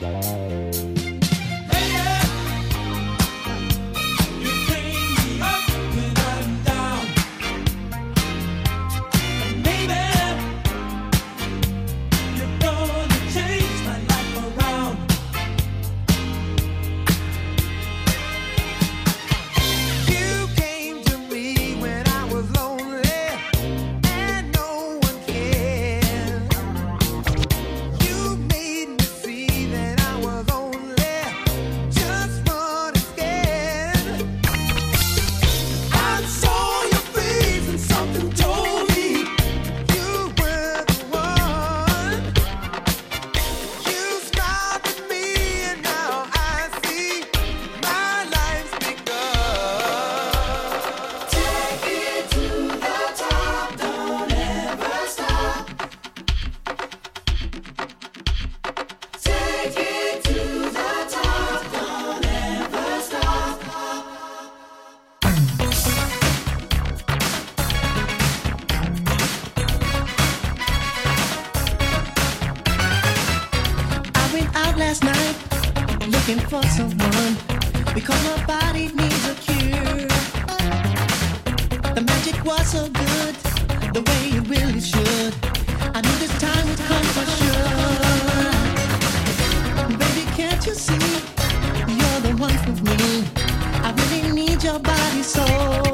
Bye. looking for someone because my body needs a cure. The magic was so good, the way it really should. I knew this time would come for sure. Baby, can't you see? You're the one for me. I really need your body, so.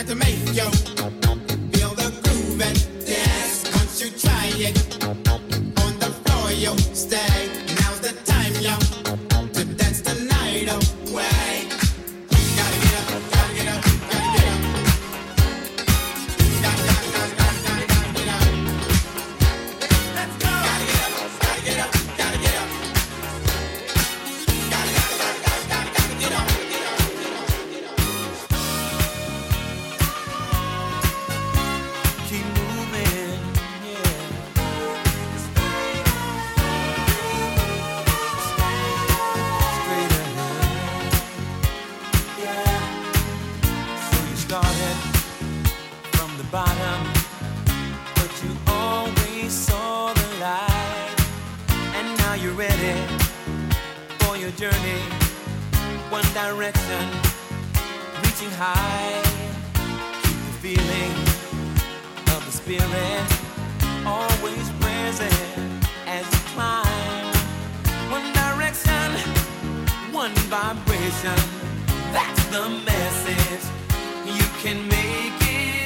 got to make you feel the groove and dance. Once you try it. journey, one direction, reaching high. Keep the feeling of the spirit always present as you climb. One direction, one vibration. That's the message. You can make it.